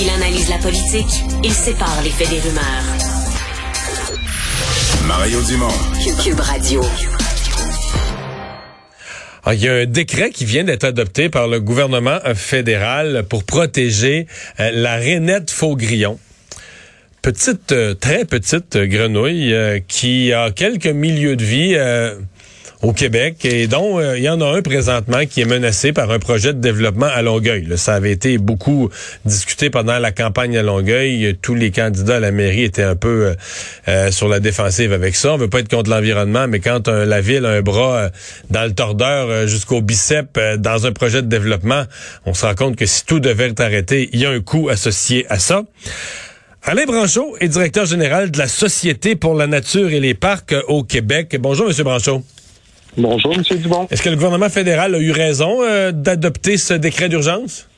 Il analyse la politique, il sépare les faits des rumeurs. Mario Dumont. Cube Radio. Ah, il y a un décret qui vient d'être adopté par le gouvernement fédéral pour protéger euh, la rainette faugrillon. Petite, euh, très petite grenouille euh, qui a quelques milieux de vie au Québec et dont euh, il y en a un présentement qui est menacé par un projet de développement à Longueuil. ça avait été beaucoup discuté pendant la campagne à Longueuil. Tous les candidats à la mairie étaient un peu euh, euh, sur la défensive avec ça. On veut pas être contre l'environnement, mais quand la ville a un bras dans le tordeur jusqu'au bicep dans un projet de développement, on se rend compte que si tout devait être arrêté, il y a un coût associé à ça. Alain Branchot est directeur général de la Société pour la nature et les parcs au Québec. Bonjour, Monsieur Branchot. Bonjour, M. Dubon. Est-ce que le gouvernement fédéral a eu raison euh, d'adopter ce décret d'urgence?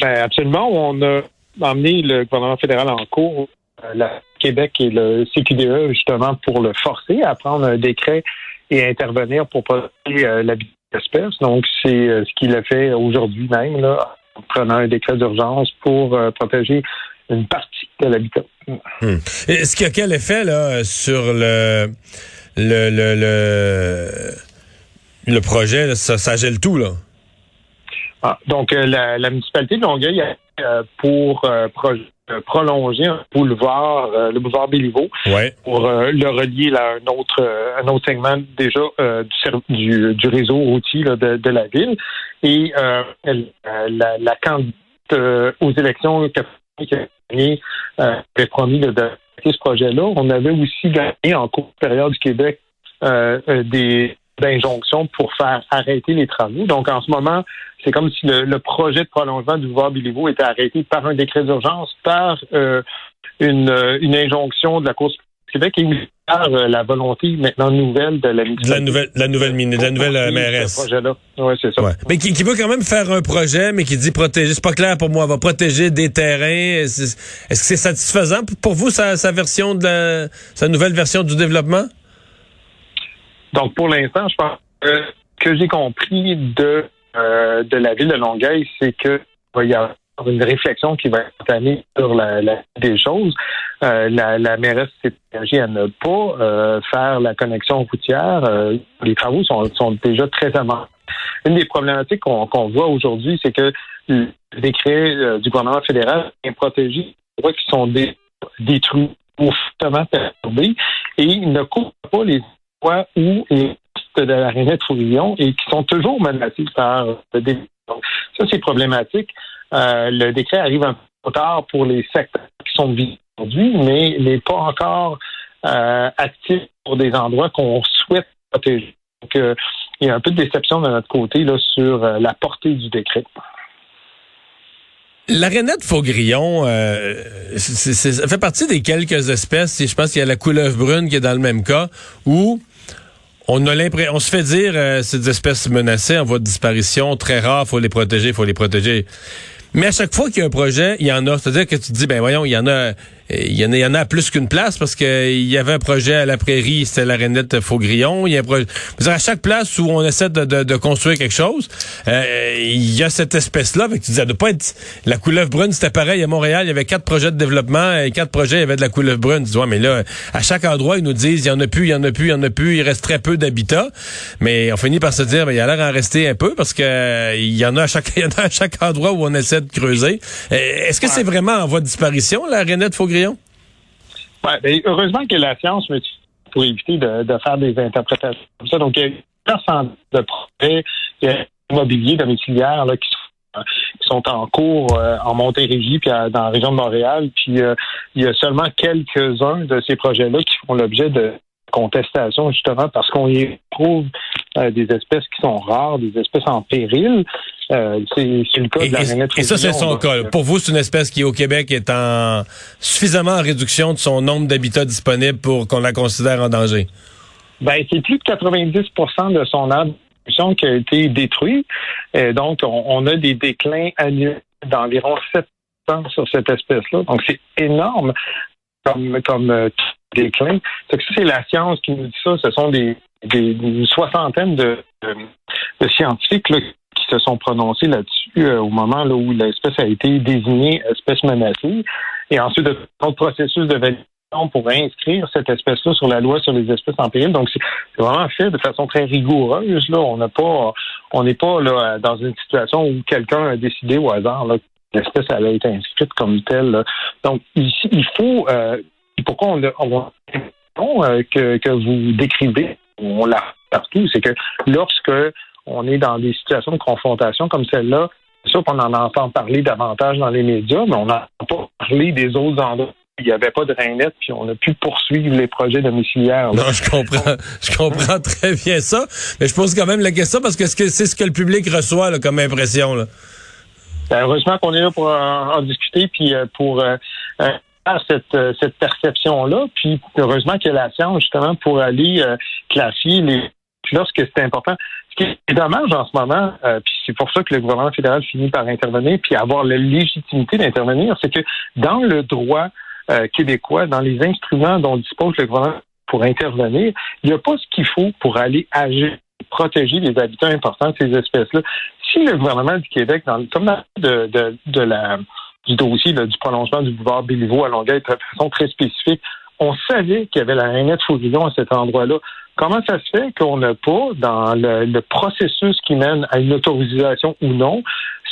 Ben, absolument. On a emmené le gouvernement fédéral en cours, euh, la Québec et le CQDE, justement, pour le forcer à prendre un décret et intervenir pour protéger euh, l'habitat d'espèces. Donc, c'est ce qu'il a fait aujourd'hui même, là, en prenant un décret d'urgence pour protéger une partie de l'habitat. Hmm. Est-ce qu'il y a quel effet là, sur le le, le, le, le projet, ça, ça gèle tout, là. Ah, donc, euh, la, la, municipalité de Longueuil, euh, pour euh, prolonger un boulevard, le boulevard Béliveau, pour le relier à un autre, un autre segment déjà du, du, réseau routier de, de, la ville. Et la, la candidate aux élections qui avait promis de ce projet-là. On avait aussi gagné en cours période du Québec euh, euh, des injonctions pour faire arrêter les travaux. Donc, en ce moment, c'est comme si le, projet de prolongement du boulevard Béliveau était arrêté par un décret d'urgence, par euh, une, injonction de la Cour Québec et par la volonté maintenant nouvelle de la nouvelle la nouvelle de la nouvelle euh, mairesse. Ouais, c'est ça. Mais qui, qui, veut quand même faire un projet mais qui dit protéger, c'est pas clair pour moi, va protéger des terrains. Est-ce que c'est satisfaisant pour vous sa, sa version de la, sa nouvelle version du développement? Donc pour l'instant, je pense que que j'ai compris de euh, de la ville de Longueuil, c'est que va y avoir une réflexion qui va être entamée sur la, la des choses. Euh, la, la mairesse s'est engagée à ne pas euh, faire la connexion routière. Euh, les travaux sont, sont déjà très avancés. Une des problématiques qu'on voit aujourd'hui, c'est que le décret du gouvernement fédéral est protégé des voies qui sont détruits ou fortement perturbés et il ne couvre pas les voies où les de la Rainette Fourillon et qui sont toujours menacés par le développement. Ça, c'est problématique. Euh, le décret arrive un peu tard pour les secteurs qui sont visés aujourd'hui, mais il n'est pas encore euh, actif pour des endroits qu'on souhaite protéger. Donc, euh, il y a un peu de déception de notre côté sur la portée du décret. La rainette faugrillon, fait partie des quelques espèces, je pense qu'il y a la couleuvre brune qui est dans le même cas, où on a l'impression, on se fait dire ces espèces menacées en voie de disparition, très rares, faut les protéger, faut les protéger. Mais à chaque fois qu'il y a un projet, il y en a. C'est-à-dire que tu te dis, ben voyons, il y en a, il y en a, il y en a plus qu'une place parce que il y avait un projet à la prairie, c'était la Renette Faugrillon. Il y a un projet, à chaque place où on essaie de, de, de construire quelque chose, euh, il y a cette espèce-là. Tu disais, de pas être la couleuvre brune, c'était pareil à Montréal. Il y avait quatre projets de développement et quatre projets, il y avait de la couleuvre brune. Tu dis, ouais, mais là, à chaque endroit, ils nous disent, il y en a plus, il y en a plus, il y en a plus. Il reste très peu d'habitats. Mais on finit par se dire, ben, il y a l'air d'en rester un peu parce que il y en a à chaque, il y en a à chaque endroit où on essaie de creuser. Euh, est-ce que c'est vraiment en voie de disparition, la Renette Faugrillon? Ouais, ben, heureusement que la science me pour éviter de, faire des interprétations comme ça. Donc, il y a une de projets immobiliers domiciliaires là, qui sont qui sont en cours euh, en Montérégie puis dans la région de Montréal. Puis euh, il y a seulement quelques-uns de ces projets-là qui font l'objet de contestation justement parce qu'on y trouve euh, des espèces qui sont rares, des espèces en péril. Euh, c'est le cas de la rainette Et ça, c'est son cas. Pour vous, c'est une espèce qui, au Québec, est en suffisamment en réduction de son nombre d'habitats disponibles pour qu'on la considère en danger? Ben, c'est plus de 90% de son habitation qui a été détruit. Et donc, on, a des déclins annuels d'environ 7 sur cette espèce-là. Donc, c'est énorme comme, comme euh, déclin. C'est la science qui nous dit ça. Ce sont des, des une soixantaine de, scientifiques qui se sont prononcés là-dessus au moment où l'espèce a été désignée espèce menacée. Et ensuite, le processus de validation pour inscrire cette espèce-là sur la loi sur les espèces en péril. Donc, c'est vraiment fait de façon très rigoureuse. Là, on n'a pas, on n'est pas là dans une situation où quelqu'un a décidé au hasard là, que l'espèce allait être inscrite comme telle. Donc, ici, il faut. Euh, pourquoi on, on, euh, que vous décrivez, on l'a partout, c'est que lorsque on est dans des situations de confrontation comme celle-là, c'est sûr qu'on en entend parler davantage dans les médias, mais on n'a pas parlé des autres endroits il n'y avait pas de net, puis on a pu poursuivre les projets domiciliaires. Non, je comprends. Je comprends très bien ça. Mais je pose quand même la question parce que c'est ce que le public reçoit là, comme impression. Là. Ben, heureusement qu'on est là pour en, discuter, puis euh, pour euh, euh, cette, cette perception-là. Puis heureusement qu'il y a la science, justement, pour aller classifier les lorsque c'est important. Ce qui est dommage en ce moment, puis c'est pour ça que le gouvernement fédéral finit par intervenir, puis avoir la légitimité d'intervenir, c'est que dans le droit euh, québécois, dans les instruments dont dispose le gouvernement pour intervenir, il n'y a pas ce qu'il faut pour aller agir, protéger les habitants importants de ces espèces-là. Si le gouvernement du Québec, dans, comme de, de la du dossier du prolongement du boulevard Béliveau à Longueuil de façon très spécifique, on savait qu'il y avait la rainette Fourillon à cet endroit-là. Comment ça se fait qu'on n'a pas, dans le, processus qui mène à une autorisation ou non,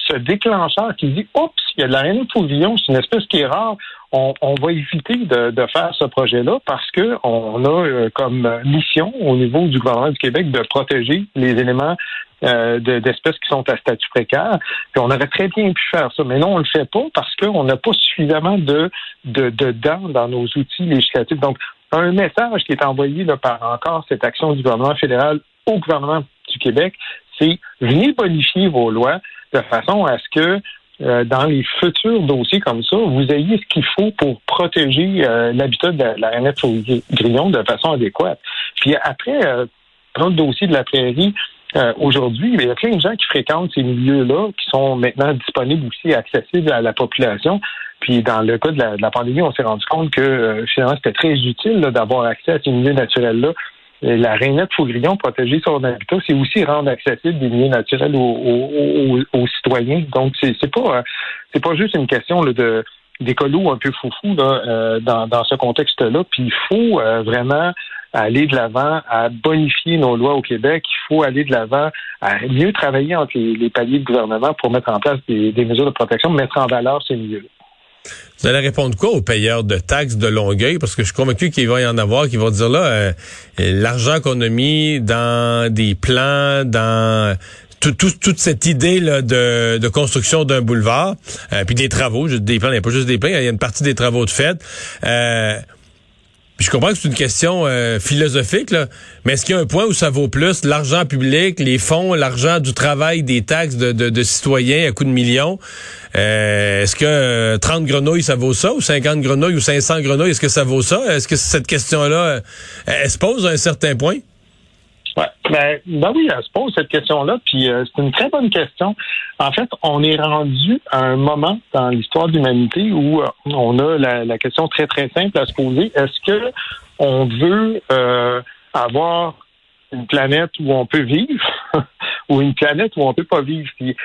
ce déclencheur qui dit Oups, il y a de la rainette Fourillon, c'est une espèce qui est rare, on, va éviter de, faire ce projet-là parce que on a euh, comme mission au niveau du gouvernement du Québec de protéger les éléments euh, d'espèces qui sont à statut précaire. Puis on aurait très bien pu faire ça, mais non, on le fait pas parce qu'on n'a pas suffisamment de, de, dents dans nos outils législatifs. Donc, un message qui est envoyé là, par encore cette action du gouvernement fédéral au gouvernement du Québec, c'est venez bonifier vos lois de façon à ce que euh, dans les futurs dossiers comme ça, vous ayez ce qu'il faut pour protéger euh, l'habitat de la, la grillon de façon adéquate. Puis après, euh, dans le dossier de la prairie, euh, aujourd'hui, il y a plein de gens qui fréquentent ces milieux-là, qui sont maintenant disponibles aussi, accessibles à la population. Puis dans le cas de la, pandémie, on s'est rendu compte que finalement, c'était très utile d'avoir accès à ces milieux naturels-là la rainette faugrillon, protéger son habitat, c'est aussi rendre accessible des milieux naturels aux, citoyens. Donc, c'est pas euh, c'est pas juste une question là, de d'écolo un peu foufou euh, dans, ce contexte-là. Puis il faut euh, vraiment aller de l'avant à bonifier nos lois au Québec. Il faut aller de l'avant à mieux travailler entre les, paliers de gouvernement pour mettre en place des, des mesures de protection, mettre en valeur ces milieux-là. Vous allez répondre quoi aux payeurs de taxes de Longueuil? Parce que je suis convaincu qu'il va y en avoir qui vont dire là, euh, l'argent qu'on a mis dans des plans, dans toute cette idée là, de, construction d'un boulevard, euh, puis des travaux, des plans, il n'y a pas juste des plans, il y a une partie des travaux de fait. Euh, je comprends que c'est une question euh, philosophique, là, mais est-ce qu'il y a un point où ça vaut plus l'argent public, les fonds, l'argent du travail, des taxes de, de, citoyens à coups de millions? Euh, est-ce que 30 euh, grenouilles, ça vaut ça, ou 50 grenouilles, ou 500 grenouilles, est-ce que ça vaut ça? Est-ce que cette question-là, elle se pose à un certain point? Ben, ben, oui, elle se pose cette question-là, puis euh, c'est une très bonne question. En fait, on est rendu à un moment dans l'histoire de l'humanité où euh, on a la, question très très simple à se poser. Est-ce que on veut euh, avoir une planète où on peut vivre ou une planète où on peut pas vivre? Puis,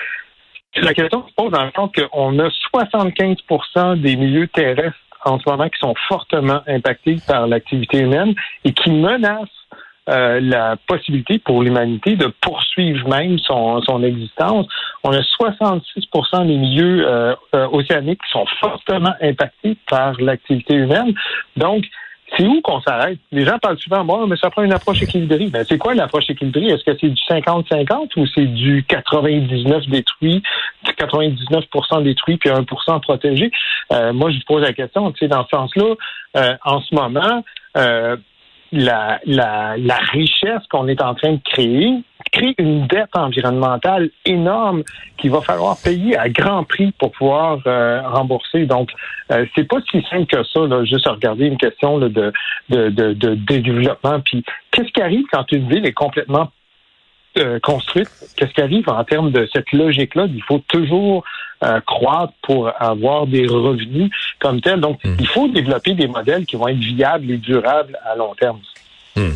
la question se pose dans le sens qu'on a 75% des milieux terrestres en ce moment qui sont fortement impactés par l'activité humaine et qui menacent euh, la possibilité pour l'humanité de poursuivre même son, son existence. On a 66% des milieux euh, euh, océaniques qui sont fortement impactés par l'activité humaine. Donc, c'est où qu'on s'arrête? Les gens parlent souvent, bon, mais ça prend une approche équilibrée. Ben, c'est quoi l'approche équilibrée? Est-ce que c'est du 50-50 ou c'est du 99 détruit, 99% détruit puis 1% protégé? moi, je vous pose la question, tu sais, dans ce sens-là, en ce moment, la, la, la richesse qu'on est en train de créer crée une dette environnementale énorme qu'il va falloir payer à grand prix pour pouvoir euh, rembourser. Donc, euh, c'est pas si simple que ça, là, juste à regarder une question de, de, de, de, développement. Puis, qu'est-ce qui arrive quand une ville est complètement euh, construite? Qu'est-ce qui arrive en termes de cette logique-là? Il faut toujours euh, croître pour avoir des revenus comme tel. Donc, hmm. il faut développer des modèles qui vont être viables et durables à long terme. Hmm.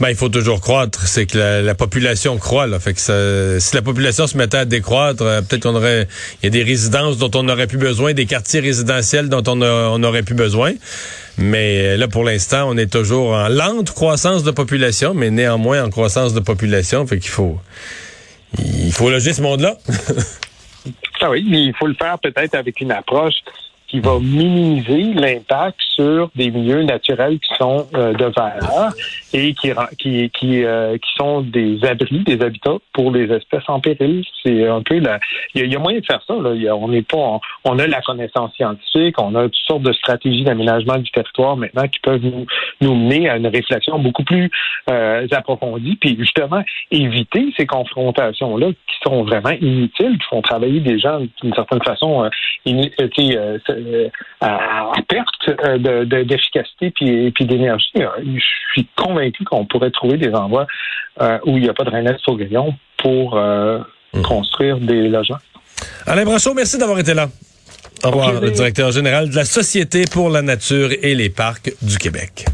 Ben, il faut toujours croître. C'est que la, population croît. Là. Fait que si la population se mettait à décroître, euh, peut-être qu'on aurait. Il y a des résidences dont on n'aurait plus besoin, des quartiers résidentiels dont on, on aurait plus besoin. Mais euh, là, pour l'instant, on est toujours en lente croissance de population, mais néanmoins en croissance de population. Fait qu'il faut. Il faut loger ce monde-là. ah oui, mais il faut le faire peut-être avec une approche qui va minimiser l'impact sur des milieux naturels qui sont euh, de valeur et qui qui qui, euh, qui sont des abris, des habitats pour les espèces en péril. C'est un peu la. Il y, a moyen de faire ça. Là. on n'est pas. On, a la connaissance scientifique, on a toutes sortes de stratégies d'aménagement du territoire maintenant qui peuvent nous nous mener à une réflexion beaucoup plus euh, approfondie, puis justement éviter ces confrontations là qui sont vraiment inutiles, qui font travailler des gens d'une certaine façon euh, à, perte euh, d'efficacité de, puis, d'énergie. Euh, je suis convaincu qu'on pourrait trouver des endroits où il n'y a pas de drainage sur grillon pour mmh. construire des logements. Alain Brachot, merci d'avoir été là. Au revoir, le directeur général de la Société pour la nature et les parcs du Québec.